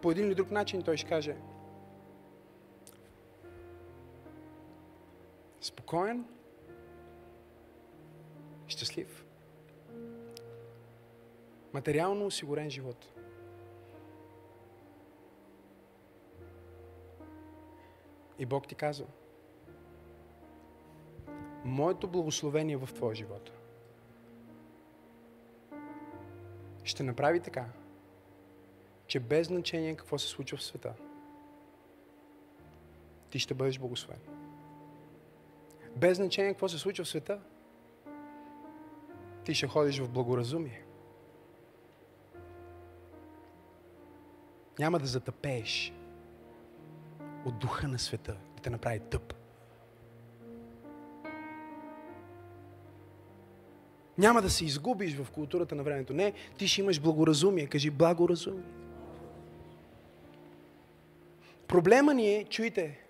По един или друг начин той ще каже спокоен, щастлив, материално осигурен живот. И Бог ти казва, моето благословение в твоя живот ще направи така, че без значение какво се случва в света, ти ще бъдеш благословен. Без значение какво се случва в света, ти ще ходиш в благоразумие. Няма да затъпееш от духа на света, да те направи тъп. Няма да се изгубиш в културата на времето. Не, ти ще имаш благоразумие. Кажи благоразумие. Проблема ни е, чуйте,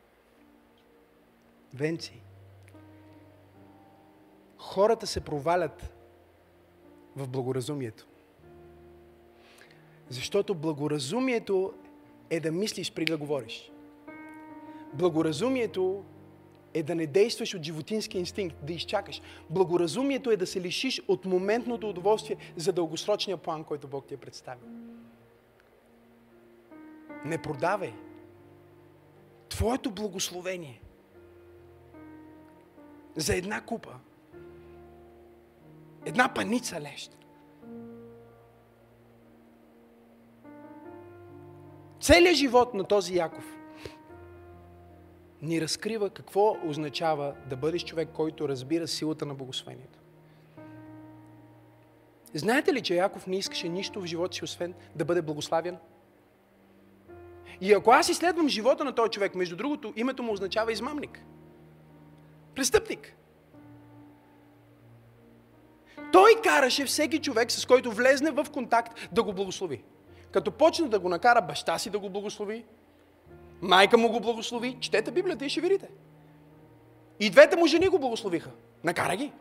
венци, хората се провалят в благоразумието. Защото благоразумието е да мислиш преди да говориш. Благоразумието е да не действаш от животински инстинкт, да изчакаш. Благоразумието е да се лишиш от моментното удоволствие за дългосрочния план, който Бог ти е представил. Не продавай. Твоето благословение за една купа, една паница лещ. Целият живот на този Яков ни разкрива какво означава да бъдеш човек, който разбира силата на благословението. Знаете ли, че Яков не искаше нищо в живота си, освен да бъде благославен? И ако аз изследвам живота на този човек, между другото, името му означава измамник. Престъпник. Той караше всеки човек, с който влезне в контакт, да го благослови. Като почне да го накара баща си да го благослови, Майка му го благослови. Четете Библията и ще видите. И двете му жени го благословиха. Накара ги.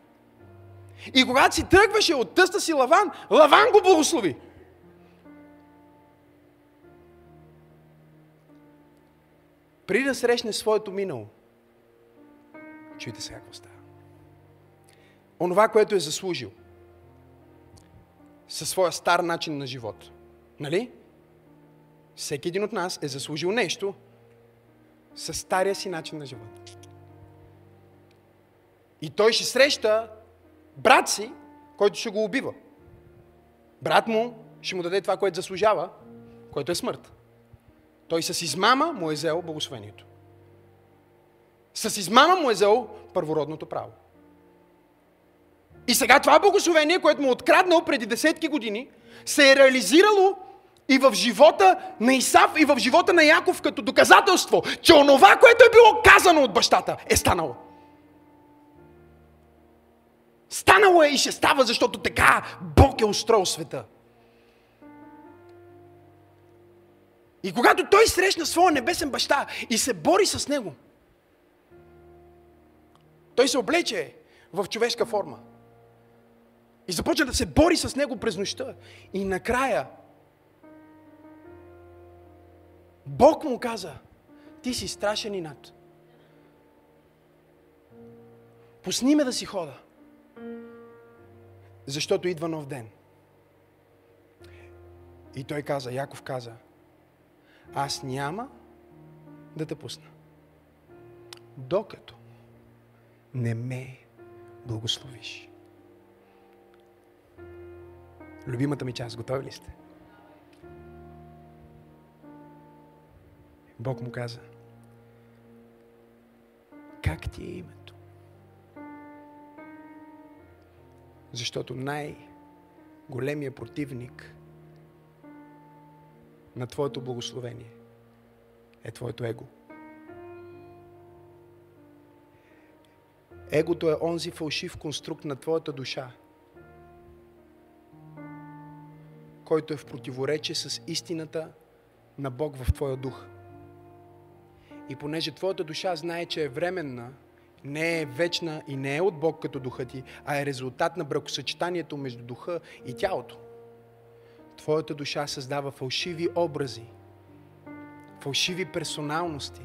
И когато си тръгваше от тъста си Лаван, Лаван го благослови. При да срещне своето минало, чуйте сега какво става. Онова, което е заслужил със своя стар начин на живот. Нали? Всеки един от нас е заслужил нещо, с стария си начин на живот. И той ще среща брат си, който ще го убива. Брат му ще му даде това, което заслужава, което е смърт. Той с измама му е взел благословението. С измама му е взел първородното право. И сега това благословение, което му е откраднал преди десетки години, се е реализирало и в живота на Исав, и в живота на Яков като доказателство, че онова, което е било казано от бащата, е станало. Станало е и ще става, защото така Бог е устроил света. И когато той срещна своя небесен баща и се бори с него, той се облече в човешка форма. И започна да се бори с него през нощта. И накрая Бог му каза, ти си страшен и над. Пусни ме да си хода. Защото идва нов ден. И той каза, Яков каза, аз няма да те пусна. Докато не ме благословиш. Любимата ми част, готови ли сте? Бог му каза, как ти е името? Защото най-големия противник на Твоето благословение е Твоето его. Егото е онзи фалшив конструкт на Твоята душа, който е в противоречие с истината на Бог в Твоя дух. И понеже Твоята душа знае, че е временна, не е вечна и не е от Бог като духа ти, а е резултат на бракосъчетанието между духа и тялото. Твоята душа създава фалшиви образи, фалшиви персоналности,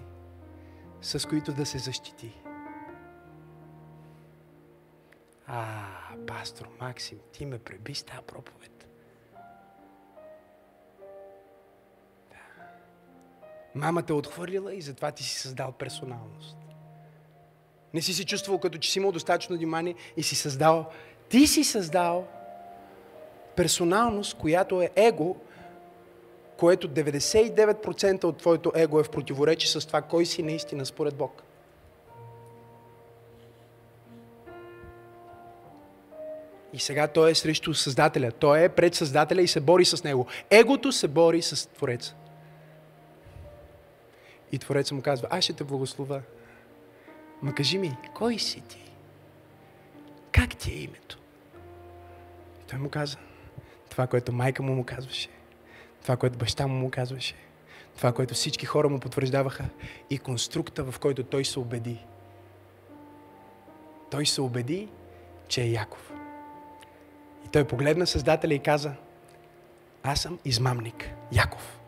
с които да се защити. А, пастор Максим, ти ме преби с тази проповед. Мама те отхвърлила и затова ти си създал персоналност. Не си се чувствал като че си имал достатъчно внимание и си създал, ти си създал персоналност, която е его, което 99% от твоето его е в противоречие с това, кой си наистина според Бог. И сега той е срещу Създателя. Той е пред Създателя и се бори с него. Егото се бори с Твореца. И Твореца му казва, аз ще те благослова. Ма кажи ми, кой си ти? Как ти е името? И той му каза, това, което майка му му казваше, това, което баща му му казваше, това, което всички хора му потвърждаваха и конструкта, в който той се убеди. Той се убеди, че е Яков. И той погледна Създателя и каза, аз съм измамник, Яков.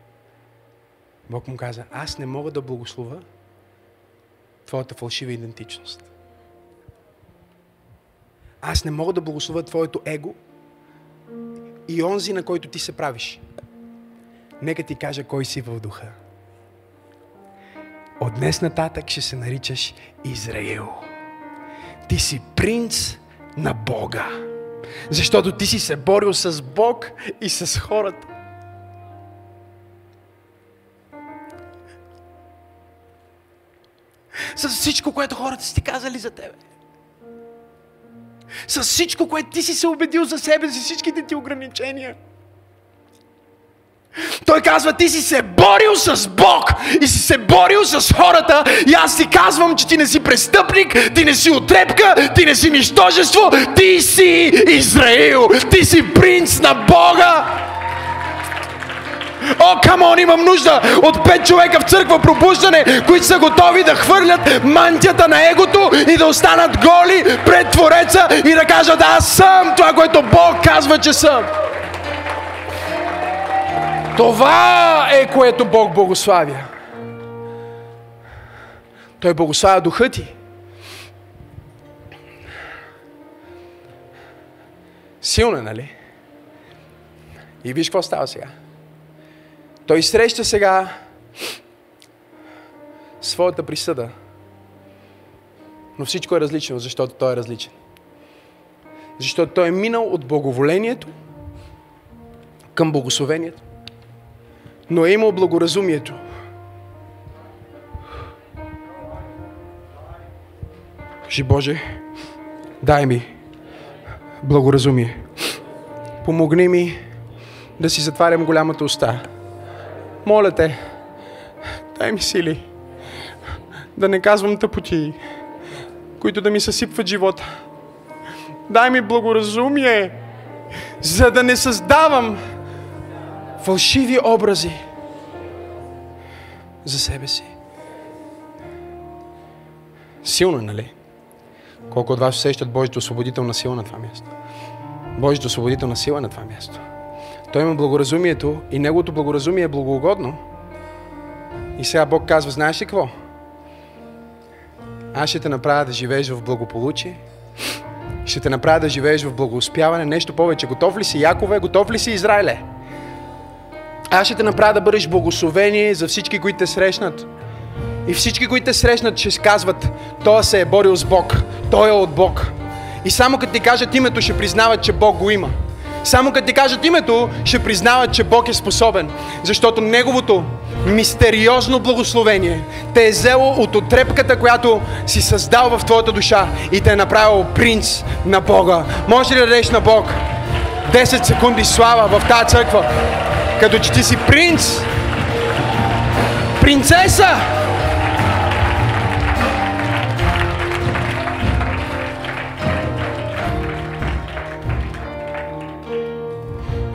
Бог му каза, аз не мога да благослова твоята фалшива идентичност. Аз не мога да благословя твоето его и онзи, на който ти се правиш. Нека ти кажа кой си в духа. От днес нататък ще се наричаш Израил. Ти си принц на Бога. Защото ти си се борил с Бог и с хората. С всичко, което хората си ти казали за тебе. С всичко, което ти си се убедил за себе си, всичките ти ограничения. Той казва, ти си се борил с Бог и си се борил с хората и аз ти казвам, че ти не си престъпник, ти не си отрепка, ти не си нищожество, ти си Израил, ти си принц на Бога. О, камон, имам нужда от пет човека в църква пробуждане, които са готови да хвърлят мантията на егото и да останат голи пред Твореца и да кажат, аз съм това, което Бог казва, че съм. Това е което Бог благославя. Той благославя духа ти. Силно, е, нали? И виж какво става сега. Той среща сега своята присъда. Но всичко е различно, защото той е различен. Защото той е минал от благоволението към благословението но е имал благоразумието. Кажи, Боже, дай ми благоразумие. Помогни ми да си затварям голямата уста. Моля те, дай ми сили да не казвам тъпоти, които да ми съсипват живота. Дай ми благоразумие, за да не създавам фалшиви образи за себе си. Силно, нали? Колко от вас усещат Божието освободителна сила на това място? Божието освободителна сила на това място. Той има благоразумието и неговото благоразумие е благоугодно. И сега Бог казва, знаеш ли какво? Аз ще те направя да живееш в благополучие. Ще те направя да живееш в благоуспяване. Нещо повече. Готов ли си Якове? Готов ли си Израиле? Аз ще те направя да бъдеш благословение за всички, които те срещнат. И всички, които те срещнат, ще казват, той се е борил с Бог. Той е от Бог. И само като ти кажат името, ще признават, че Бог го има. Само като ти кажат името, ще признават, че Бог е способен. Защото Неговото мистериозно благословение те е взело от отрепката, която си създал в твоята душа и те е направил принц на Бога. Може ли да дадеш на Бог 10 секунди слава в тази църква? Като че ти си принц, принцеса,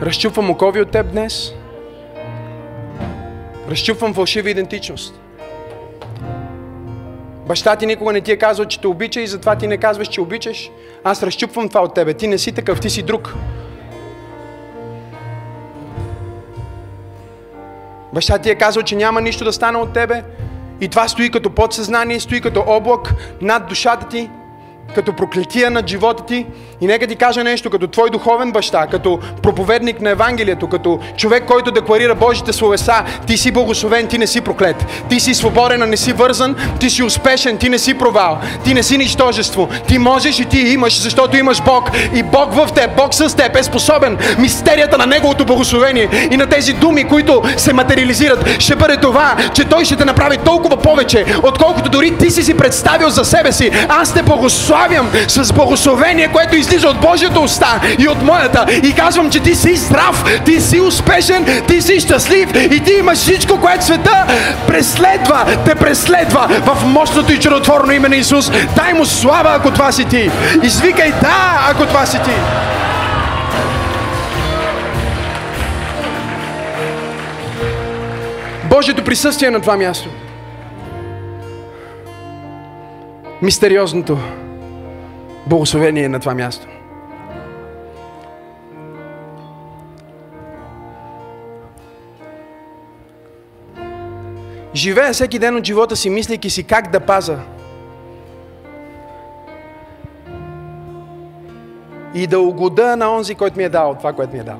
Разчупвам окови от теб днес. Разчупвам фалшива идентичност. Баща ти никога не ти е казал, че те обича и затова ти не казваш, че обичаш. Аз разчупвам това от тебе. Ти не си такъв, ти си друг. Баща ти е казал, че няма нищо да стане от тебе. И това стои като подсъзнание, стои като облак над душата ти като проклетия над живота ти. И нека ти кажа нещо, като твой духовен баща, като проповедник на Евангелието, като човек, който декларира Божите словеса, ти си благословен, ти не си проклет. Ти си свободен, а не си вързан, ти си успешен, ти не си провал, ти не си нищожество. Ти можеш и ти имаш, защото имаш Бог. И Бог в теб, Бог с теб е способен. Мистерията на Неговото благословение и на тези думи, които се материализират, ще бъде това, че Той ще те направи толкова повече, отколкото дори ти си си представил за себе си. Аз те благословя благославям с благословение, което излиза от Божията уста и от моята. И казвам, че ти си здрав, ти си успешен, ти си щастлив и ти имаш всичко, което света преследва, те преследва в мощното и чудотворно име на Исус. Дай му слава, ако това си ти. Извикай да, ако това си ти. Божието присъствие е на това място. Мистериозното благословение на това място. Живея всеки ден от живота си, мислейки си как да паза. И да угода на онзи, който ми е дал това, което ми е дал.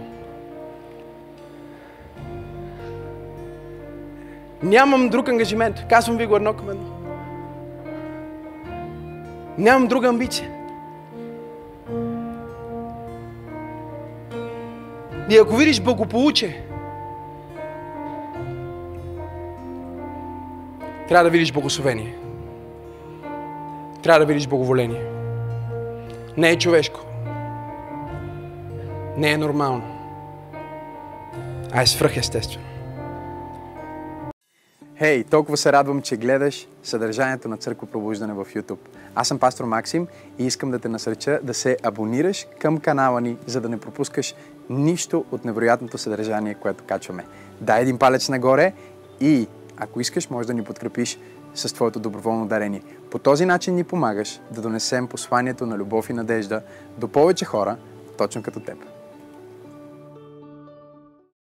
Нямам друг ангажимент. Казвам ви го едно към едно. Нямам друга амбиция. И ако видиш благополучие, трябва да видиш благословение. Трябва да видиш благоволение. Не е човешко. Не е нормално. А е свръхестествено. Хей, hey, толкова се радвам, че гледаш съдържанието на Църква Пробуждане в YouTube. Аз съм пастор Максим и искам да те насреча да се абонираш към канала ни, за да не пропускаш нищо от невероятното съдържание, което качваме. Дай един палец нагоре и ако искаш, може да ни подкрепиш с твоето доброволно дарение. По този начин ни помагаш да донесем посланието на любов и надежда до повече хора, точно като теб.